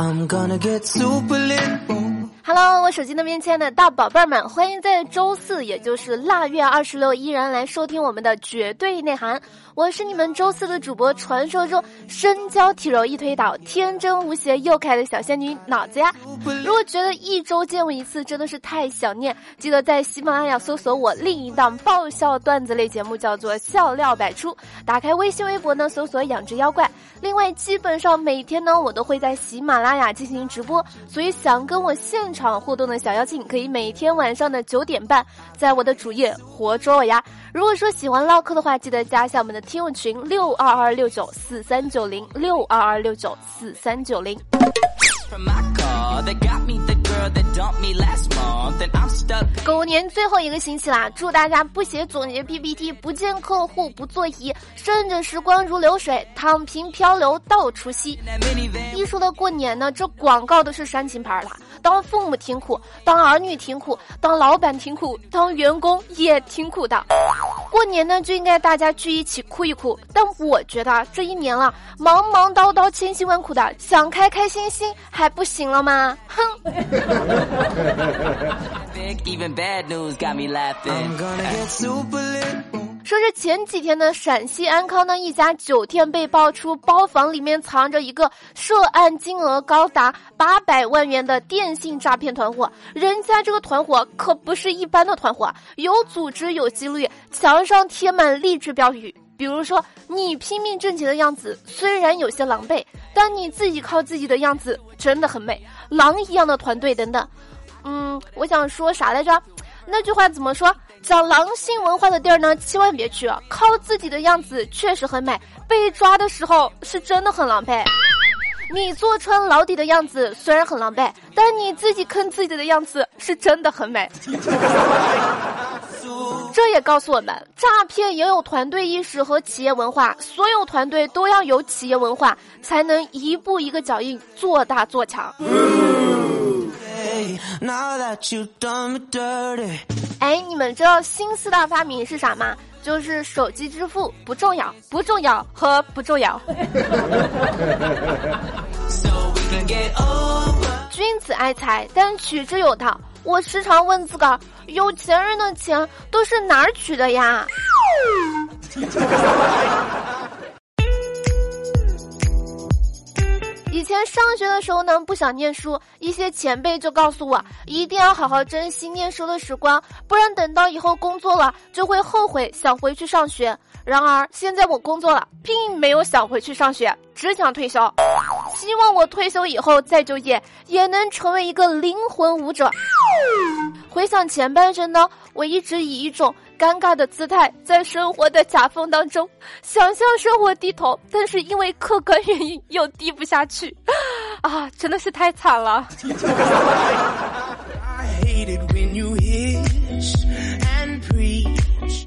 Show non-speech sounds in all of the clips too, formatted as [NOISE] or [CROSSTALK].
I'm gonna get super lit. 哦我手机那边亲爱的大宝贝儿们，欢迎在周四，也就是腊月二十六，依然来收听我们的绝对内涵。我是你们周四的主播，传说中身娇体柔一推倒，天真无邪又可爱的小仙女脑子呀。如果觉得一周见我一次真的是太想念，记得在喜马拉雅搜索我另一档爆笑段子类节目，叫做笑料百出。打开微信、微博呢，搜索养殖妖怪。另外，基本上每天呢，我都会在喜马拉雅进行直播，所以想跟我现场互动的小妖精，可以每天晚上的九点半，在我的主页活捉我呀。如果说喜欢唠嗑的话，记得加一下我们的听友群六二二六九四三九零六二二六九四三九零。狗年最后一个星期啦，祝大家不写总结 PPT，不见客户不做题，顺着时光如流水，躺平漂流到除夕。一说到过年呢，这广告都是煽情牌了。当父母挺苦，当儿女挺苦，当老板挺苦，当员工也挺苦的。过年呢，就应该大家聚一起哭一哭。但我觉得这一年了，忙忙叨叨，千辛万苦的，想开开心心还不行了吗？哼！说是前几天呢，陕西安康呢一家酒店被爆出包房里面藏着一个涉案金额高达八百万元的电信诈骗团伙。人家这个团伙可不是一般的团伙，有组织有纪律，墙上贴满励志标语，比如说“你拼命挣钱的样子虽然有些狼狈，但你自己靠自己的样子真的很美”，狼一样的团队等等。嗯，我想说啥来着？那句话怎么说？讲狼性文化的地儿呢，千万别去。靠自己的样子确实很美，被抓的时候是真的很狼狈。你坐穿牢底的样子虽然很狼狈，但你自己坑自己的样子是真的很美。[LAUGHS] 这也告诉我们，诈骗也有团队意识和企业文化，所有团队都要有企业文化，才能一步一个脚印做大做强。哎，你们知道新四大发明是啥吗？就是手机支付不重要，不重要和不重要。[LAUGHS] 君子爱财，但取之有道。我时常问自个儿，有钱人的钱都是哪儿取的呀？[LAUGHS] 以前上学的时候呢，不想念书，一些前辈就告诉我，一定要好好珍惜念书的时光，不然等到以后工作了，就会后悔想回去上学。然而现在我工作了，并没有想回去上学，只想退休。希望我退休以后再就业，也能成为一个灵魂舞者。回想前半生呢，我一直以一种。尴尬的姿态，在生活的夹缝当中，想向生活低头，但是因为客观原因又低不下去，[LAUGHS] 啊，真的是太惨了。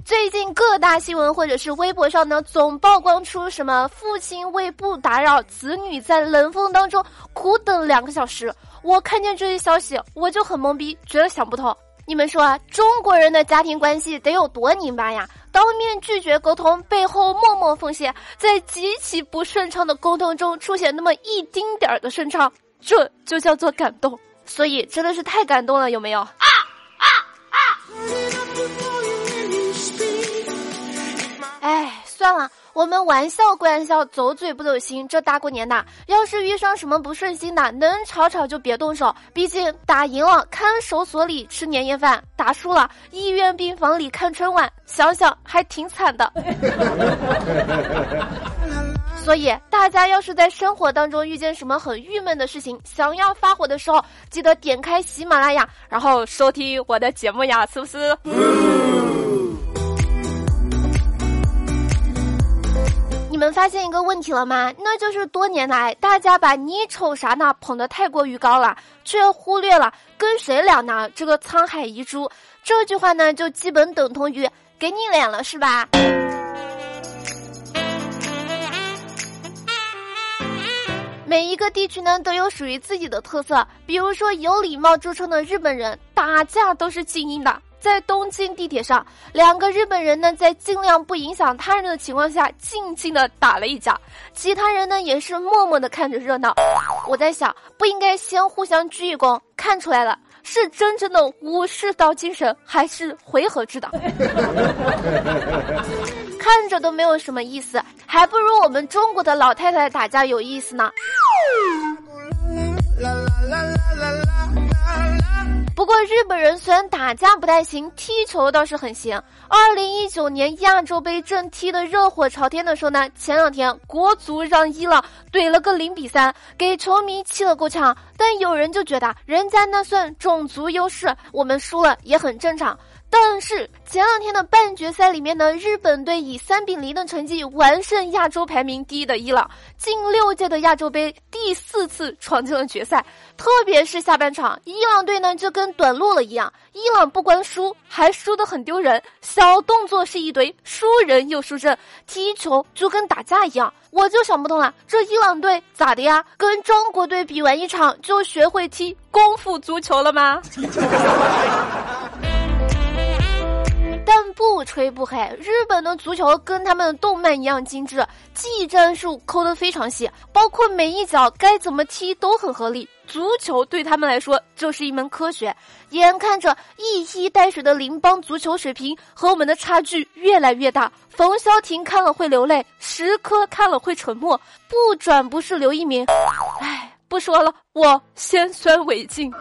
最近各大新闻或者是微博上呢，总曝光出什么父亲为不打扰子女在冷风当中苦等两个小时，我看见这些消息，我就很懵逼，觉得想不通。你们说啊中国人的家庭关系得有多拧巴呀？当面拒绝沟通，背后默默奉献，在极其不顺畅的沟通中出现那么一丁点儿的顺畅，这就叫做感动。所以真的是太感动了，有没有？啊啊啊！哎，算了。我们玩笑归玩笑，走嘴不走心。这大过年的，要是遇上什么不顺心的，能吵吵就别动手。毕竟打赢了看守所里吃年夜饭，打输了医院病房里看春晚，想想还挺惨的。所以大家要是在生活当中遇见什么很郁闷的事情，想要发火的时候，记得点开喜马拉雅，然后收听我的节目呀，是不是？们发现一个问题了吗？那就是多年来大家把你瞅啥呢捧得太过于高了，却忽略了跟谁俩呢？这个沧海遗珠这句话呢，就基本等同于给你脸了，是吧？每一个地区呢都有属于自己的特色，比如说有礼貌著称的日本人，打架都是精英的。在东京地铁上，两个日本人呢，在尽量不影响他人的情况下，静静的打了一架，其他人呢，也是默默的看着热闹。我在想，不应该先互相鞠一躬，看出来了。是真正的武士道精神，还是回合制的？[LAUGHS] 看着都没有什么意思，还不如我们中国的老太太打架有意思呢。啦啦啦啦啦啦啦不过日本人虽然打架不太行，踢球倒是很行。二零一九年亚洲杯正踢得热火朝天的时候呢，前两天国足让伊朗怼了个零比三，给球迷气得够呛。但有人就觉得人家那算种族优势，我们输了也很正常。但是前两天的半决赛里面呢，日本队以三比零的成绩完胜亚洲排名第一的伊朗，近六届的亚洲杯第四次闯进了决赛。特别是下半场，伊朗队呢就跟短路了一样，伊朗不光输，还输得很丢人，小动作是一堆，输人又输阵，踢球就跟打架一样。我就想不通了，这伊朗队咋的呀？跟中国队比完一场就学会踢功夫足球了吗？不吹不黑，日本的足球跟他们的动漫一样精致，技战术抠得非常细，包括每一脚该怎么踢都很合理。足球对他们来说就是一门科学。眼看着一衣带水的邻邦足球水平和我们的差距越来越大，冯潇霆看了会流泪，石科看了会沉默，不转不是刘一鸣。唉，不说了，我先酸为敬。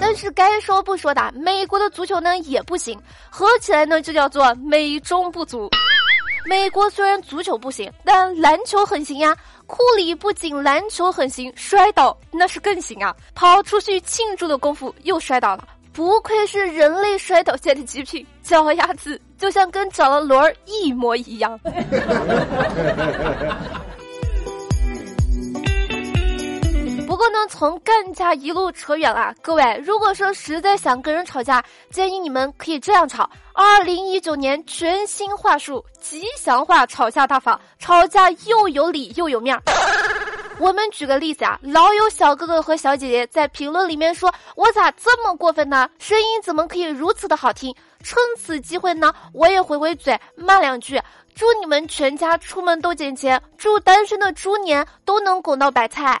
但是该说不说的，美国的足球呢也不行，合起来呢就叫做美中不足。美国虽然足球不行，但篮球很行呀。库里不仅篮球很行，摔倒那是更行啊！跑出去庆祝的功夫又摔倒了，不愧是人类摔倒界的极品，脚丫子就像跟着了轮儿一模一样。[LAUGHS] 不过呢，从干架一路扯远了。各位，如果说实在想跟人吵架，建议你们可以这样吵：二零一九年全新话术，吉祥话吵架大法，吵架又有理又有面儿。[LAUGHS] 我们举个例子啊，老有小哥哥和小姐姐在评论里面说：“我咋这么过分呢？声音怎么可以如此的好听？”趁此机会呢，我也回回嘴骂两句。祝你们全家出门都捡钱，祝单身的猪年都能拱到白菜。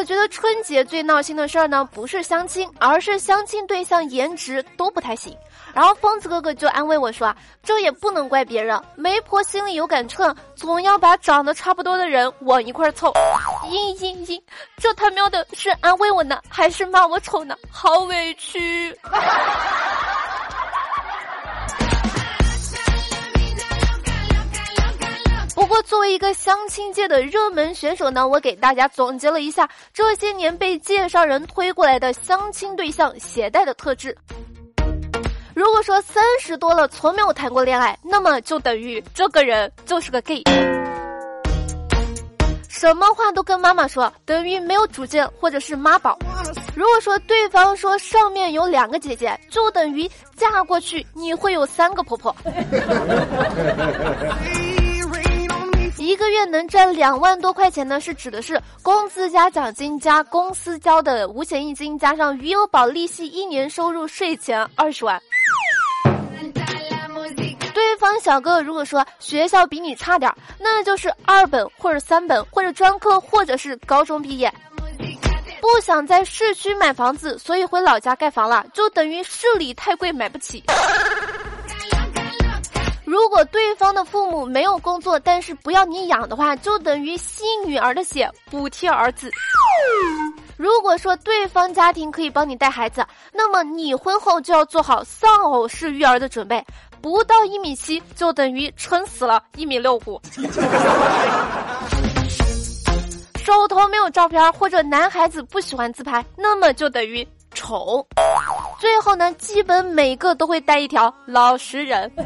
我觉得春节最闹心的事儿呢，不是相亲，而是相亲对象颜值都不太行。然后疯子哥哥就安慰我说：“这也不能怪别人，媒婆心里有杆秤，总要把长得差不多的人往一块凑。”嘤嘤嘤，这他喵的是安慰我呢，还是骂我丑呢？好委屈。不过作为一个相亲界的热门选手呢，我给大家总结了一下这些年被介绍人推过来的相亲对象携带的特质。如果说三十多了从没有谈过恋爱，那么就等于这个人就是个 gay。什么话都跟妈妈说，等于没有主见或者是妈宝。如果说对方说上面有两个姐姐，就等于嫁过去你会有三个婆婆。一个月能赚两万多块钱呢，是指的是工资加奖金加公司交的五险一金加上余额宝利息，一年收入税前二十万。对方小哥哥如果说学校比你差点，那就是二本或者三本或者专科或者是高中毕业，不想在市区买房子，所以回老家盖房了，就等于市里太贵买不起。如果对方的父母没有工作，但是不要你养的话，就等于吸女儿的血补贴儿子。如果说对方家庭可以帮你带孩子，那么你婚后就要做好丧偶式育儿的准备。不到一米七就等于撑死了一米六五，[LAUGHS] 手头没有照片或者男孩子不喜欢自拍，那么就等于丑。最后呢，基本每个都会带一条老实人。[LAUGHS]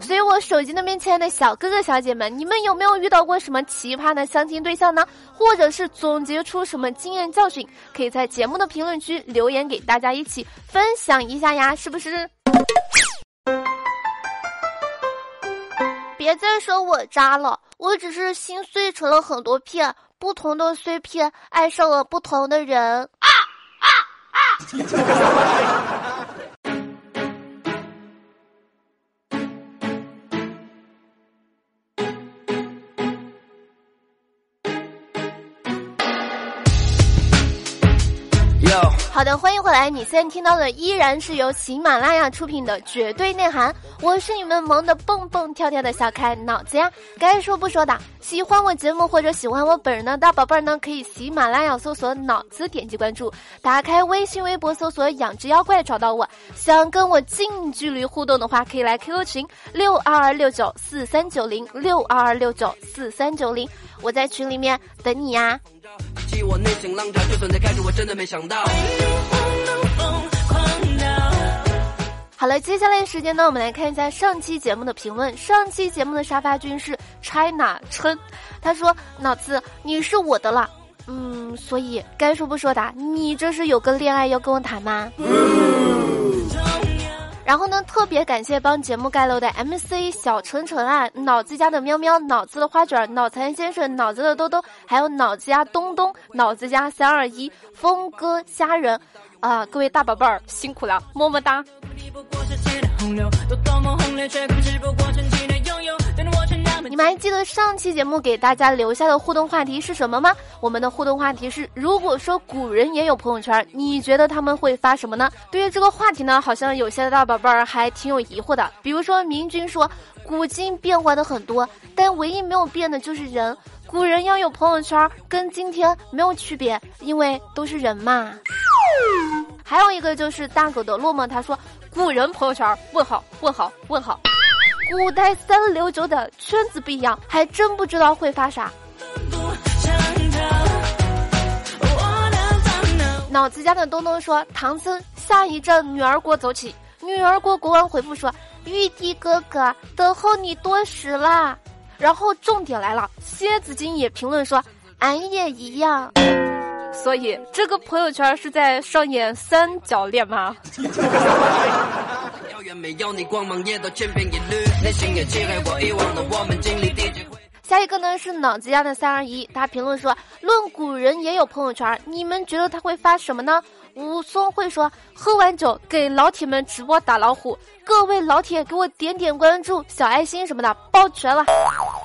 所以，我手机那边亲爱的小哥哥小姐们，你们有没有遇到过什么奇葩的相亲对象呢？或者是总结出什么经验教训？可以在节目的评论区留言给大家一起分享一下呀，是不是？别再说我渣了，我只是心碎成了很多片，不同的碎片爱上了不同的人。啊啊啊！好的，欢迎回来！你现在听到的依然是由喜马拉雅出品的《绝对内涵》，我是你们萌的蹦蹦跳跳的小可爱脑子呀。该说不说的，喜欢我节目或者喜欢我本人的大宝贝儿呢，可以喜马拉雅搜索“脑子”，点击关注，打开微信、微博搜索“养殖妖怪”找到我。想跟我近距离互动的话，可以来 QQ 群六二二六九四三九零六二二六九四三九零，我在群里面等你呀。好了，接下来时间呢，我们来看一下上期节目的评论。上期节目的沙发君是 China 春，他说：“脑子，你是我的了。”嗯，所以该说不说的，你这是有个恋爱要跟我谈吗？嗯然后呢，特别感谢帮节目盖楼的 MC 小纯纯啊，脑子家的喵喵，脑子的花卷，脑残先生，脑子的兜兜，还有脑子家东东，脑子家三二一，峰哥家人，啊，各位大宝贝儿辛苦了，么么哒。你们还记得上期节目给大家留下的互动话题是什么吗？我们的互动话题是：如果说古人也有朋友圈，你觉得他们会发什么呢？对于这个话题呢，好像有些大宝贝儿还挺有疑惑的。比如说明君说，古今变化的很多，但唯一没有变的就是人。古人要有朋友圈，跟今天没有区别，因为都是人嘛。还有一个就是大狗的落寞，他说，古人朋友圈？问号？问号？问号？古代三六九的圈子不一样，还真不知道会发啥。脑子家的东东说：“唐僧下一站女儿国走起。”女儿国国王回复说：“玉帝哥哥，等候你多时啦。”然后重点来了，蝎子精也评论说：“俺也一样。”所以这个朋友圈是在上演三角恋吗？[LAUGHS] 下一个呢是脑子家的三二一，他评论说：论古人也有朋友圈，你们觉得他会发什么呢？武松会说：喝完酒给老铁们直播打老虎，各位老铁给我点点关注、小爱心什么的，包全了。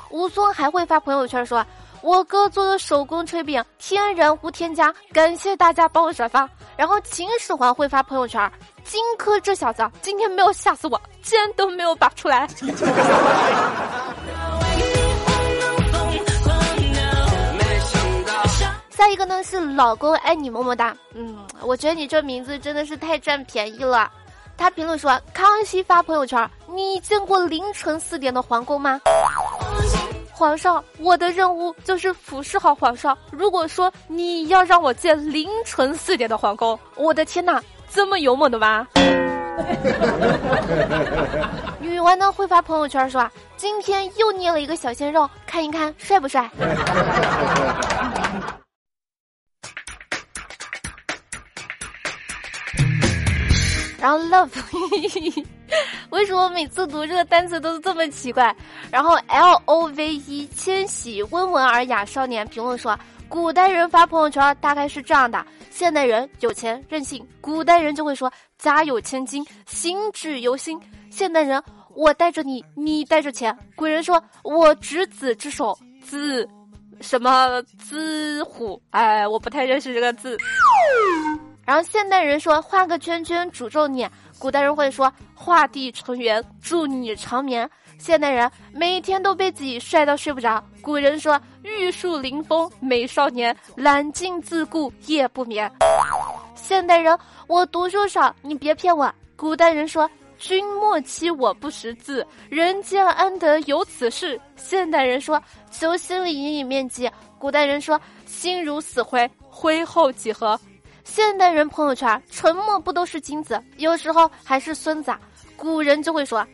武松还会发朋友圈说。我哥做的手工炊饼，天然无添加，感谢大家帮我转发。然后秦始皇会发朋友圈，荆轲这小子今天没有吓死我，竟然都没有拔出来。下一个呢是老公爱你么么哒，嗯，我觉得你这名字真的是太占便宜了。他评论说：康熙发朋友圈，你见过凌晨四点的皇宫吗？皇上，我的任务就是服侍好皇上。如果说你要让我见凌晨四点的皇宫，我的天哪，这么勇猛的吗？女娲呢会发朋友圈说：“今天又捏了一个小鲜肉，看一看帅不帅？” [LAUGHS] 然后 love，为什么每次读这个单词都是这么奇怪？然后 l o v e 千玺温文尔雅少年评论说，古代人发朋友圈大概是这样的：现代人有钱任性，古代人就会说家有千金，行止由心。现代人我带着你，你带着钱。古人说我执子之手，子什么子虎？哎，我不太认识这个字。然后现代人说画个圈圈诅咒你，古代人会说画地成圆祝你长眠。现代人每天都被自己帅到睡不着，古人说玉树临风美少年，揽镜自顾夜不眠。现代人我读书少，你别骗我。古代人说君莫欺我不识字，人间安得有此事。现代人说求心理阴影面积，古代人说心如死灰，灰后几何？现代人朋友圈沉默不都是金子，有时候还是孙子。古人就会说，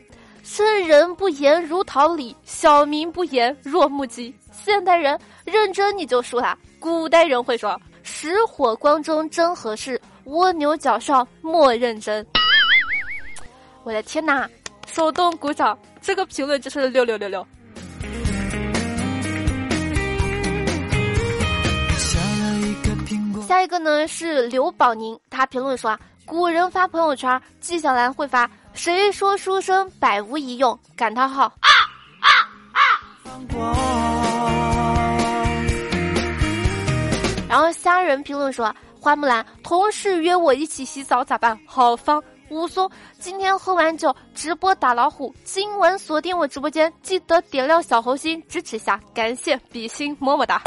圣人不言如桃李，小民不言若木鸡。现代人认真你就输了，古代人会说石火光中真合适，蜗牛角上莫认真。我的天哪！手动鼓掌，这个评论就是六六六六。下一个呢是刘宝宁，他评论说啊：古人发朋友圈，纪晓岚会发“谁说书生百无一用”感叹号。啊啊啊！然后虾仁评论说：花木兰，同事约我一起洗澡咋办？好方。武松今天喝完酒直播打老虎，今晚锁定我直播间，记得点亮小红心支持下，感谢比心么么哒。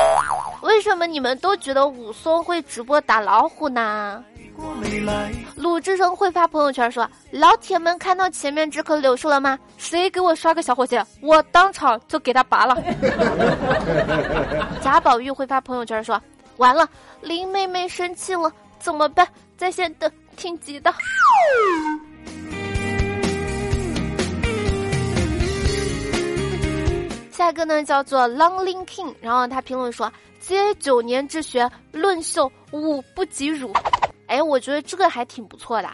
为什么你们都觉得武松会直播打老虎呢？鲁智深会发朋友圈说：“老铁们看到前面这棵柳树了吗？谁给我刷个小火箭，我当场就给他拔了。[LAUGHS] ”贾宝玉会发朋友圈说：“完了，林妹妹生气了，怎么办？在线等。”挺急的。下一个呢叫做 Longling King，然后他评论说：“接九年之学，论秀吾不及汝。”哎，我觉得这个还挺不错的。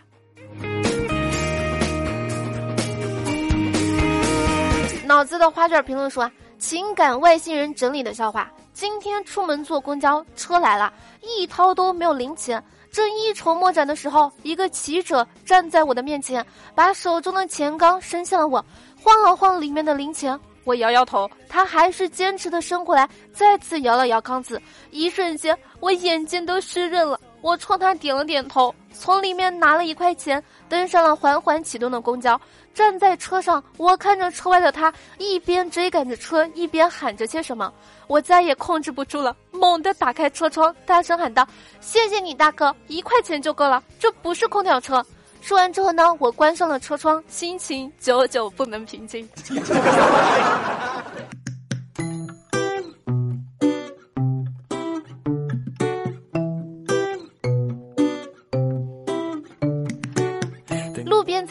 脑子的花卷评论说：“情感外星人整理的笑话，今天出门坐公交车来了，一掏都没有零钱。”正一筹莫展的时候，一个骑者站在我的面前，把手中的钱缸伸向了我，晃了晃里面的零钱。我摇摇头，他还是坚持的伸过来，再次摇了摇缸子。一瞬间，我眼睛都湿润了。我冲他点了点头，从里面拿了一块钱，登上了缓缓启动的公交。站在车上，我看着车外的他，一边追赶着车，一边喊着些什么。我再也控制不住了，猛地打开车窗，大声喊道：“谢谢你，大哥，一块钱就够了，这不是空调车。”说完之后呢，我关上了车窗，心情久久不能平静。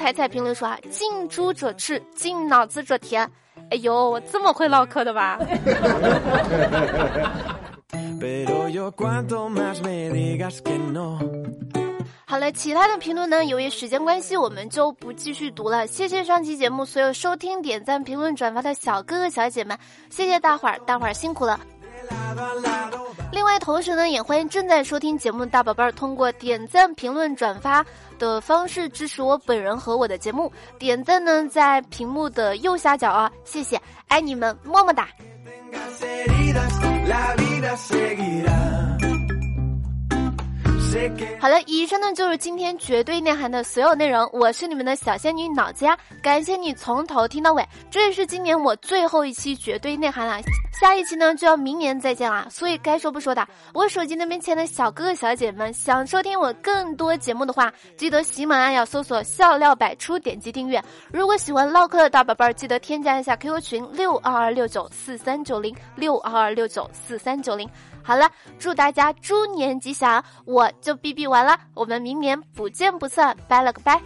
彩彩评论说啊，近朱者赤，近脑子者甜。哎呦，这么会唠嗑的吧？[LAUGHS] 好了，其他的评论呢？由于时间关系，我们就不继续读了。谢谢上期节目所有收听、点赞、评论、转发的小哥哥小姐们，谢谢大伙儿，大伙儿辛苦了。另外，同时呢，也欢迎正在收听节目的大宝贝儿通过点赞、评论、转发的方式支持我本人和我的节目。点赞呢，在屏幕的右下角啊，谢谢，爱你们，么么哒。好了，以上呢就是今天绝对内涵的所有内容。我是你们的小仙女脑子呀，感谢你从头听到尾。这也是今年我最后一期绝对内涵了，下一期呢就要明年再见啦。所以该说不说的，我手机那边前的小哥哥小姐们，想收听我更多节目的话，记得喜马拉雅搜索笑料百出，点击订阅。如果喜欢唠嗑的大宝贝儿，记得添加一下 QQ 群六二二六九四三九零六二二六九四三九零。好了，祝大家猪年吉祥！我就哔哔完了，我们明年不见不散，拜了个拜。